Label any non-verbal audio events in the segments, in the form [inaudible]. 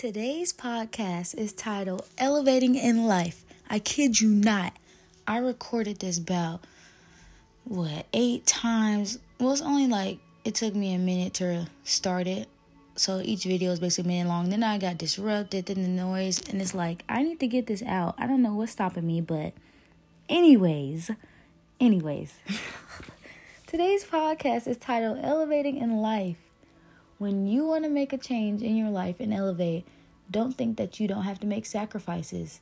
Today's podcast is titled Elevating in Life. I kid you not. I recorded this about, what, eight times. Well, it's only like, it took me a minute to start it. So each video is basically a minute long. Then I got disrupted, then the noise. And it's like, I need to get this out. I don't know what's stopping me, but, anyways, anyways. [laughs] Today's podcast is titled Elevating in Life. When you want to make a change in your life and elevate, don't think that you don't have to make sacrifices.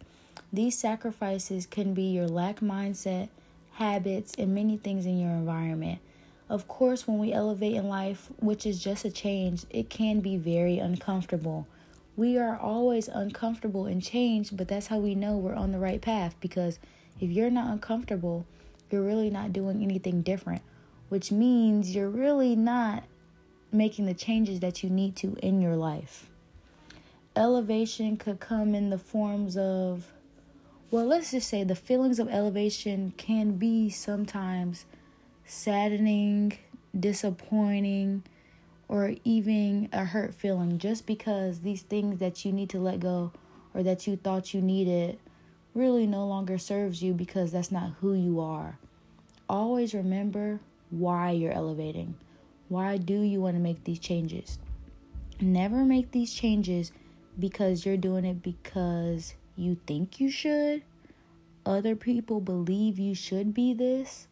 These sacrifices can be your lack mindset, habits, and many things in your environment. Of course, when we elevate in life, which is just a change, it can be very uncomfortable. We are always uncomfortable in change, but that's how we know we're on the right path because if you're not uncomfortable, you're really not doing anything different, which means you're really not making the changes that you need to in your life. Elevation could come in the forms of, well, let's just say the feelings of elevation can be sometimes saddening, disappointing, or even a hurt feeling just because these things that you need to let go or that you thought you needed really no longer serves you because that's not who you are. Always remember why you're elevating. Why do you want to make these changes? Never make these changes because you're doing it because you think you should, other people believe you should be this,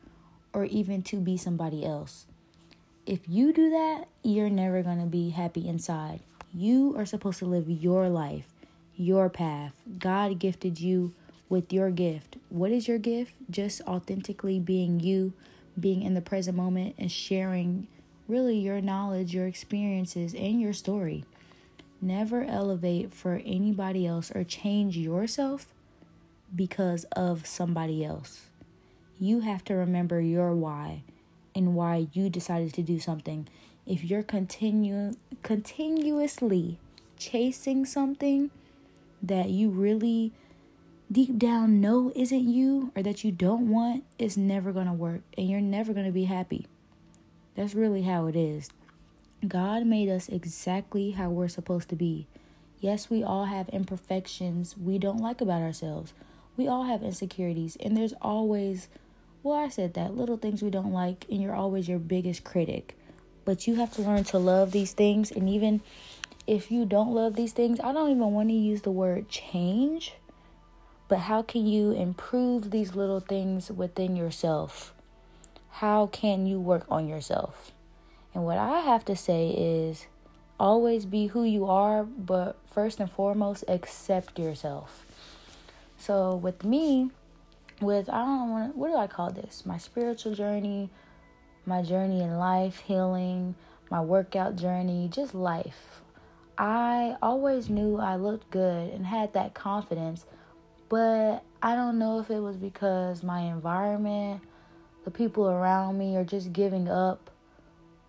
or even to be somebody else. If you do that, you're never going to be happy inside. You are supposed to live your life, your path. God gifted you with your gift. What is your gift? Just authentically being you, being in the present moment, and sharing really your knowledge, your experiences, and your story. Never elevate for anybody else or change yourself because of somebody else. You have to remember your why and why you decided to do something. If you're continue continuously chasing something that you really deep down know isn't you or that you don't want, it's never going to work and you're never going to be happy. That's really how it is. God made us exactly how we're supposed to be. Yes, we all have imperfections we don't like about ourselves. We all have insecurities, and there's always, well, I said that, little things we don't like, and you're always your biggest critic. But you have to learn to love these things, and even if you don't love these things, I don't even want to use the word change, but how can you improve these little things within yourself? How can you work on yourself? And what I have to say is always be who you are, but first and foremost, accept yourself. So with me, with I don't want what do I call this? My spiritual journey, my journey in life, healing, my workout journey, just life. I always knew I looked good and had that confidence, but I don't know if it was because my environment the people around me are just giving up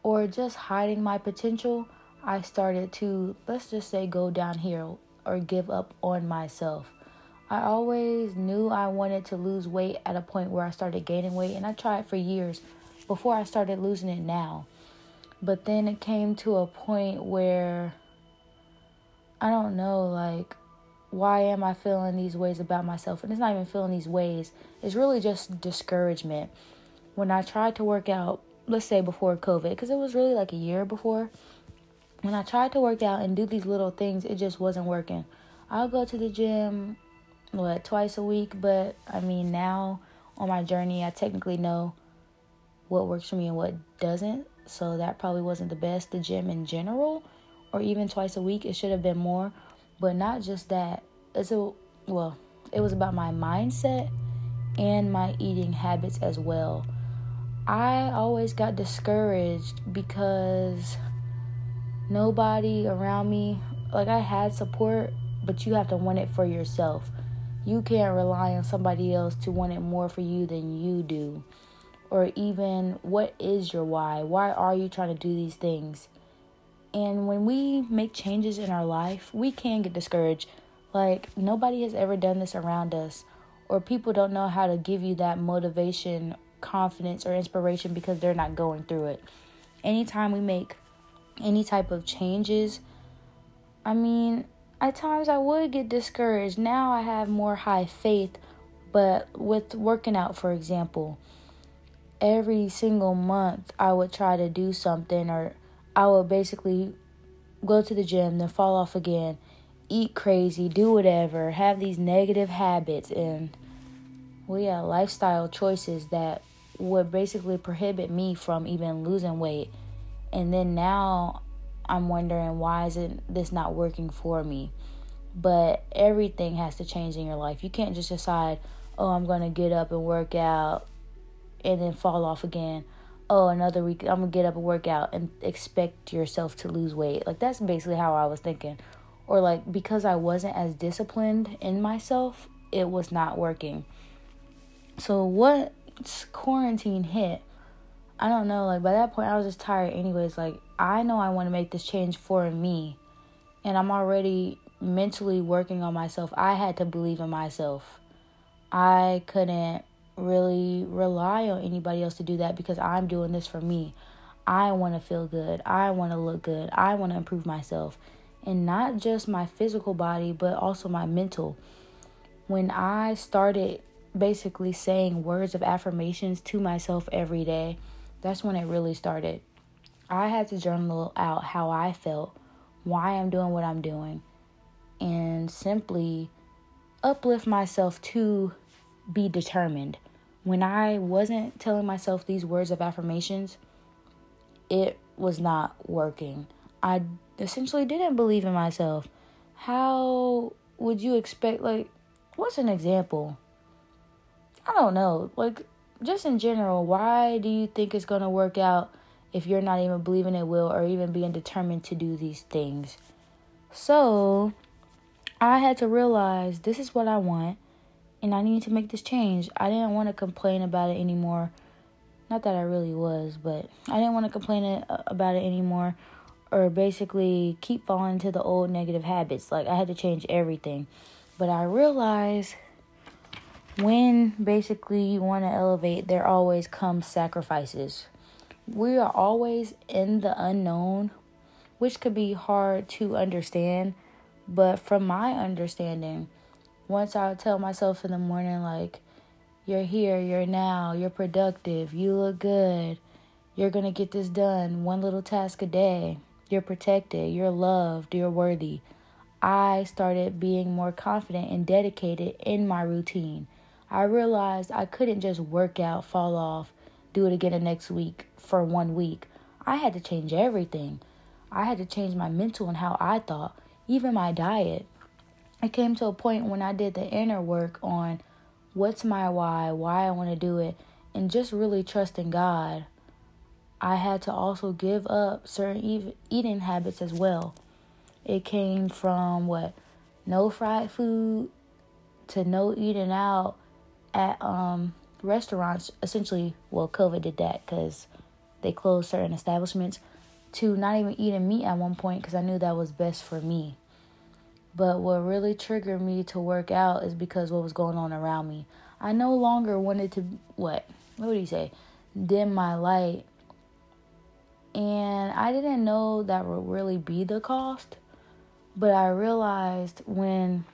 or just hiding my potential, I started to, let's just say, go downhill or give up on myself. I always knew I wanted to lose weight at a point where I started gaining weight, and I tried for years before I started losing it now. But then it came to a point where I don't know, like, why am I feeling these ways about myself? And it's not even feeling these ways, it's really just discouragement when I tried to work out, let's say before COVID, because it was really like a year before, when I tried to work out and do these little things, it just wasn't working. I'll go to the gym, what, twice a week, but I mean, now on my journey, I technically know what works for me and what doesn't. So that probably wasn't the best. The gym in general, or even twice a week, it should have been more. But not just that. It's a well, it was about my mindset and my eating habits as well. I always got discouraged because nobody around me, like I had support, but you have to want it for yourself. You can't rely on somebody else to want it more for you than you do. Or even, what is your why? Why are you trying to do these things? And when we make changes in our life, we can get discouraged. Like, nobody has ever done this around us, or people don't know how to give you that motivation confidence or inspiration because they're not going through it. Anytime we make any type of changes, I mean, at times I would get discouraged. Now I have more high faith, but with working out, for example, every single month I would try to do something, or I would basically go to the gym, then fall off again, eat crazy, do whatever, have these negative habits, and well, yeah, lifestyle choices that would basically prohibit me from even losing weight. And then now I'm wondering why isn't this not working for me? But everything has to change in your life. You can't just decide, oh, I'm going to get up and work out and then fall off again. Oh, another week, I'm going to get up and work out and expect yourself to lose weight. Like, that's basically how I was thinking. Or, like, because I wasn't as disciplined in myself, it was not working. So, once quarantine hit, I don't know, like, by that point, I was just tired, anyways. Like, I know I want to make this change for me, and I'm already mentally working on myself. I had to believe in myself. I couldn't really rely on anybody else to do that because I'm doing this for me. I want to feel good. I want to look good. I want to improve myself. And not just my physical body, but also my mental. When I started basically saying words of affirmations to myself every day, that's when it really started. I had to journal out how I felt, why I'm doing what I'm doing, and simply uplift myself to be determined. When I wasn't telling myself these words of affirmations, it was not working. I essentially didn't believe in myself. How would you expect, like, what's an example? I don't know. Like, just in general, why do you think it's going to work out if you're not even believing it will or even being determined to do these things. So, I had to realize this is what I want and I need to make this change. I didn't want to complain about it anymore. Not that I really was, but I didn't want to complain about it anymore or basically keep falling into the old negative habits. Like I had to change everything. But I realized when basically you want to elevate, there always comes sacrifices we are always in the unknown, which could be hard to understand. But from my understanding, once I tell myself in the morning, like, you're here, you're now, you're productive, you look good, you're gonna get this done, one little task a day, you're protected, you're loved, you're worthy. I started being more confident and dedicated in my routine. I realized I couldn't just work out, fall off, do it again the next week for one week. I had to change everything. I had to change my mental and how I thought, even my diet. It came to a point when I did the inner work on what's my why, why I want to do it, and just really trusting God. I had to also give up certain eating habits as well. It came from what no fried food to no eating out at um restaurants essentially, well, COVID did that because they closed certain establishments to not even eating meat at one point because I knew that was best for me. But what really triggered me to work out is because what was going on around me. I no longer wanted to what? What would he say? Dim my light. And I didn't know that would really be the cost. But I realized when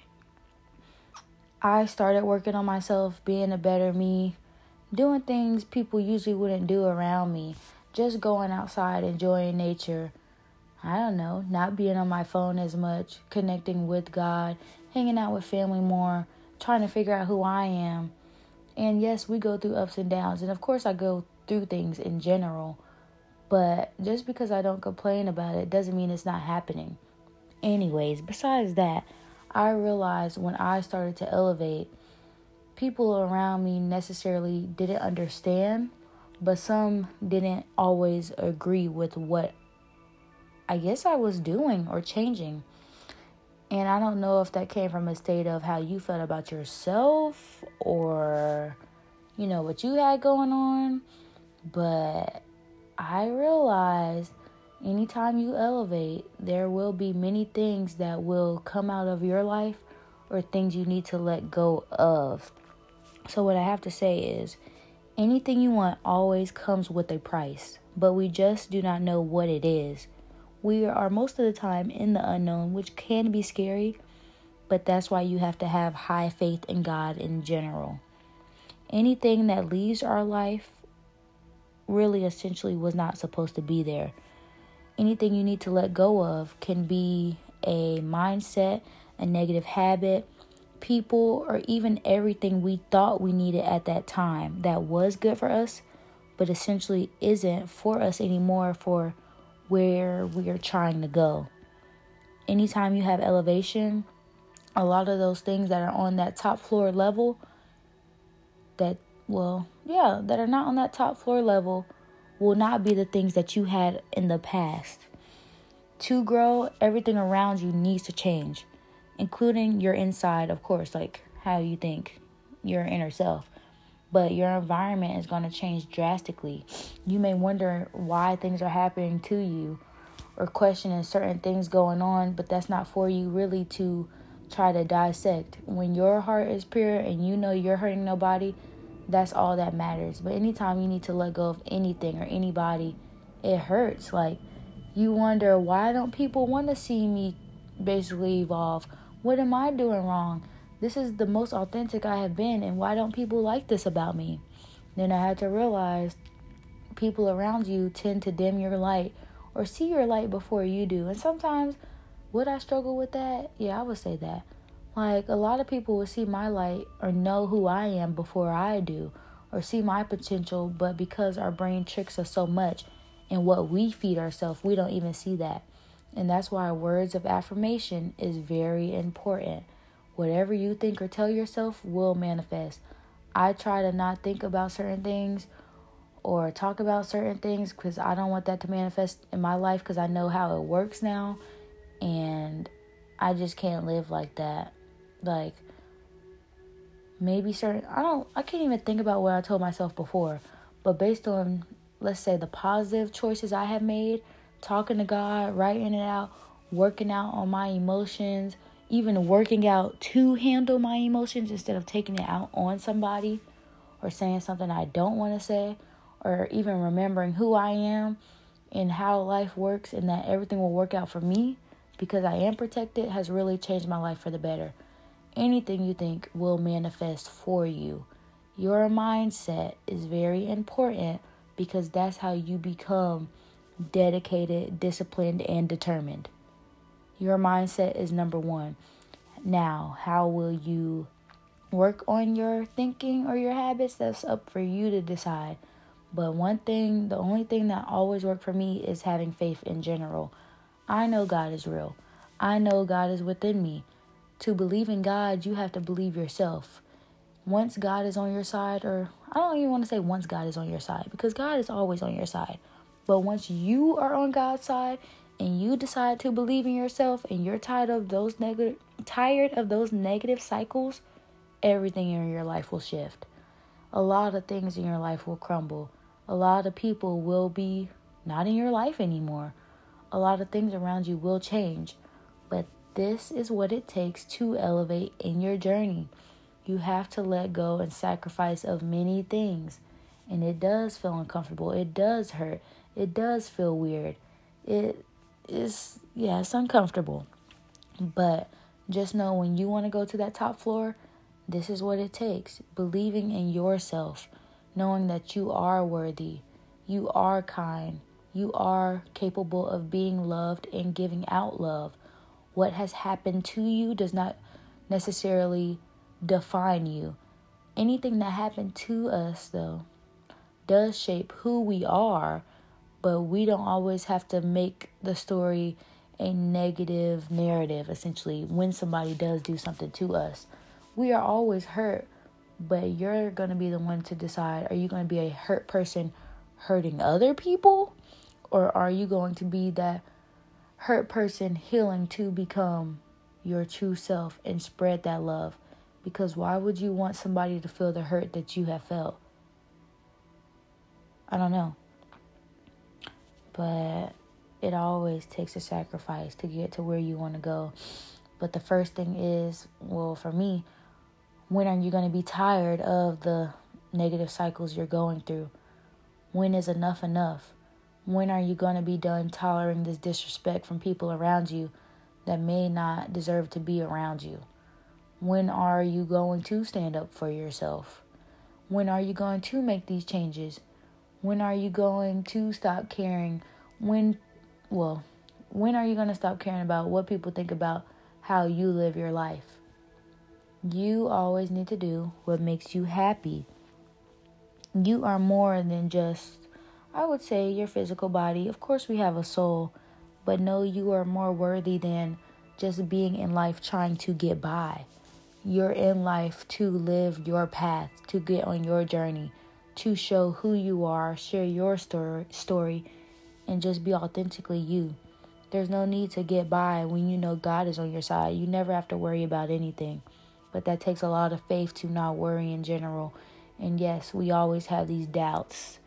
I started working on myself, being a better me, doing things people usually wouldn't do around me, just going outside, enjoying nature. I don't know, not being on my phone as much, connecting with God, hanging out with family more, trying to figure out who I am. And yes, we go through ups and downs. And of course, I go through things in general. But just because I don't complain about it doesn't mean it's not happening. Anyways, besides that, I realized when I started to elevate, people around me necessarily didn't understand, but some didn't always agree with what I guess I was doing or changing. And I don't know if that came from a state of how you felt about yourself or, you know, what you had going on. But I realized Anytime you elevate, there will be many things that will come out of your life or things you need to let go of. So, what I have to say is anything you want always comes with a price, but we just do not know what it is. We are most of the time in the unknown, which can be scary, but that's why you have to have high faith in God in general. Anything that leaves our life really essentially was not supposed to be there. Anything you need to let go of can be a mindset, a negative habit, people, or even everything we thought we needed at that time that was good for us, but essentially isn't for us anymore for where we are trying to go. Anytime you have elevation, a lot of those things that are on that top floor level that well, yeah, that are not on that top floor level will not be the things that you had in the past. To grow, everything around you needs to change, including your inside, of course, like how you think, your inner self. But your environment is going to change drastically. You may wonder why things are happening to you or questioning certain things going on, but that's not for you really to try to dissect. When your heart is pure and you know you're hurting nobody, that's all that matters. But anytime you need to let go of anything or anybody, it hurts. Like you wonder why don't people want to see me basically evolve? What am I doing wrong? This is the most authentic I have been, and why don't people like this about me? Then I had to realize people around you tend to dim your light or see your light before you do. And sometimes, would I struggle with that? Yeah, I would say that. Like, a lot of people will see my light or know who I am before I do, or see my potential, but because our brain tricks us so much and what we feed ourselves, we don't even see that. And that's why words of affirmation is very important. Whatever you think or tell yourself will manifest. I try to not think about certain things or talk about certain things because I don't want that to manifest in my life because I know how it works now and I just can't live like that like maybe certain I don't I can't even think about what I told myself before, but based on let's say the positive choices I have made, talking to God, writing it out, working out on my emotions, even working out to handle my emotions instead of taking it out on somebody or saying something I don't want to say or even remembering who I am and how life works and that everything will work out for me because I am protected has really changed my life for the better anything you think will manifest for you. Your mindset is very important because that's how you become dedicated, disciplined, and determined. Your mindset is number one. Now, how will you work on your thinking or your habits? That's up for you to decide. But one thing, the only thing that always worked for me is having faith in general. I know God is real. I know God is within me to believe in God, you have to believe yourself. Once God is on your side, or I don't even want to say once God is on your side, because God is always on your side. But once you are on God's side and you decide to believe in yourself and you're tired of those negative tired of those negative cycles, everything in your life will shift. A lot of things in your life will crumble. A lot of people will be not in your life anymore. A lot of things around you will change. This is what it takes to elevate in your journey. You have to let go and sacrifice of many things. And it does feel uncomfortable. It does hurt. It does feel weird. It is, yeah, it's uncomfortable. But just know when you want to go to that top floor, this is what it takes. Believing in yourself, knowing that you are worthy, you are kind, you are capable of being loved and giving out love what has happened to you does not necessarily define you. Anything that happened to us, though, does shape who we are, but we don't always have to make the story a negative narrative, essentially, when somebody does do something to us. We are always hurt, but you're going to be the one to decide are you going to be a hurt person hurting other people? Or are you going to be that hurt person healing to become your true self and spread that love. Because why would you want somebody to feel the hurt that you have felt? I don't know. But it always takes a sacrifice to get to where you want to go. But the first thing is, well, for me, when are you going to be tired of the negative cycles you're going through? When is enough enough? When are you going to be done tolerating this disrespect from people around you that may not deserve to be around you? When are you going to stand up for yourself? When are you going to make these changes? When are you going to stop caring? When, well, when are you going to stop caring about what people think about how you live your life? You always need to do what makes you happy. You are more than just, I would say, your physical body. Of course, we have a soul, but know you are more worthy than just being in life trying to get by. You're in life to live your path, to get on your journey, to show who you are, share your story, story and just be authentically you. There's no need to get by when you know God is on your side. You never have to worry about anything. But that takes a lot of faith to not worry in general. And yes, we always have these doubts.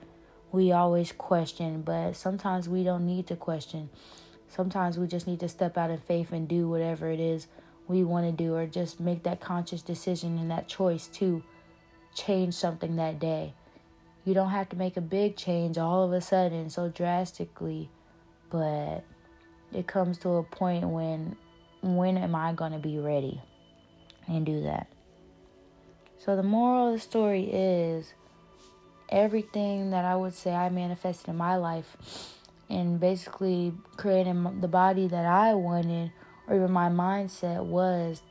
We always question, but sometimes we don't need to question. Sometimes we just need to step out in faith and do whatever it is we want to do, or just make that conscious decision and that choice to change something that day. You don't have to make a big change all of a sudden so drastically, but it comes to a point when when am I going to be ready and do that? So the moral of the story is everything that I would say I manifested in my life and basically creating the body that I wanted or even my mindset was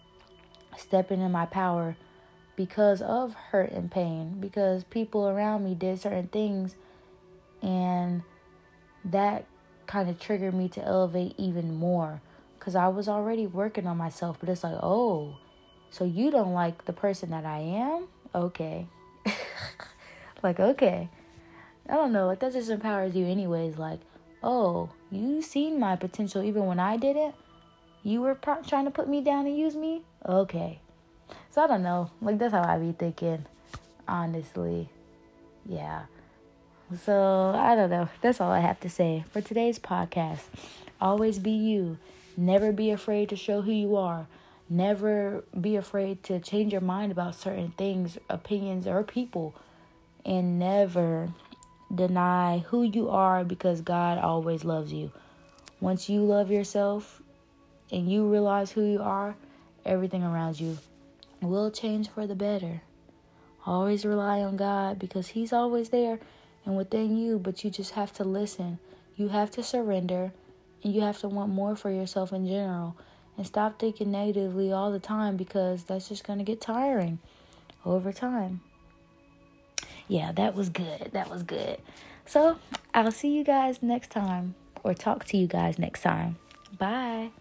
stepping in my power because of hurt and pain because people around me did certain things and that kind of triggered me to elevate even more because I was already working on myself but it's like oh so you don't like the person that I am? Okay like okay I don't know like that just empowers you anyways like oh you seen my potential even when I didn't you were pro- trying to put me down and use me okay so I don't know. Like that's how I be thinking, honestly. Yeah. So I don't know. That's all I have to say for today's podcast. Always be you. Never be afraid to show who you are. Never be afraid to change your mind about certain things, opinions, or people. And never deny who you are because God always loves you. Once you love yourself and you realize who you are, everything around you will change for the better. Always rely on God because He's always there and within you, but you just have to listen. You have to surrender and you have to want more for yourself in general. And stop thinking negatively all the time because that's just going to get tiring over time. Yeah, that was good. That was good. So, I'll see you guys next time or talk to you guys next time. Bye.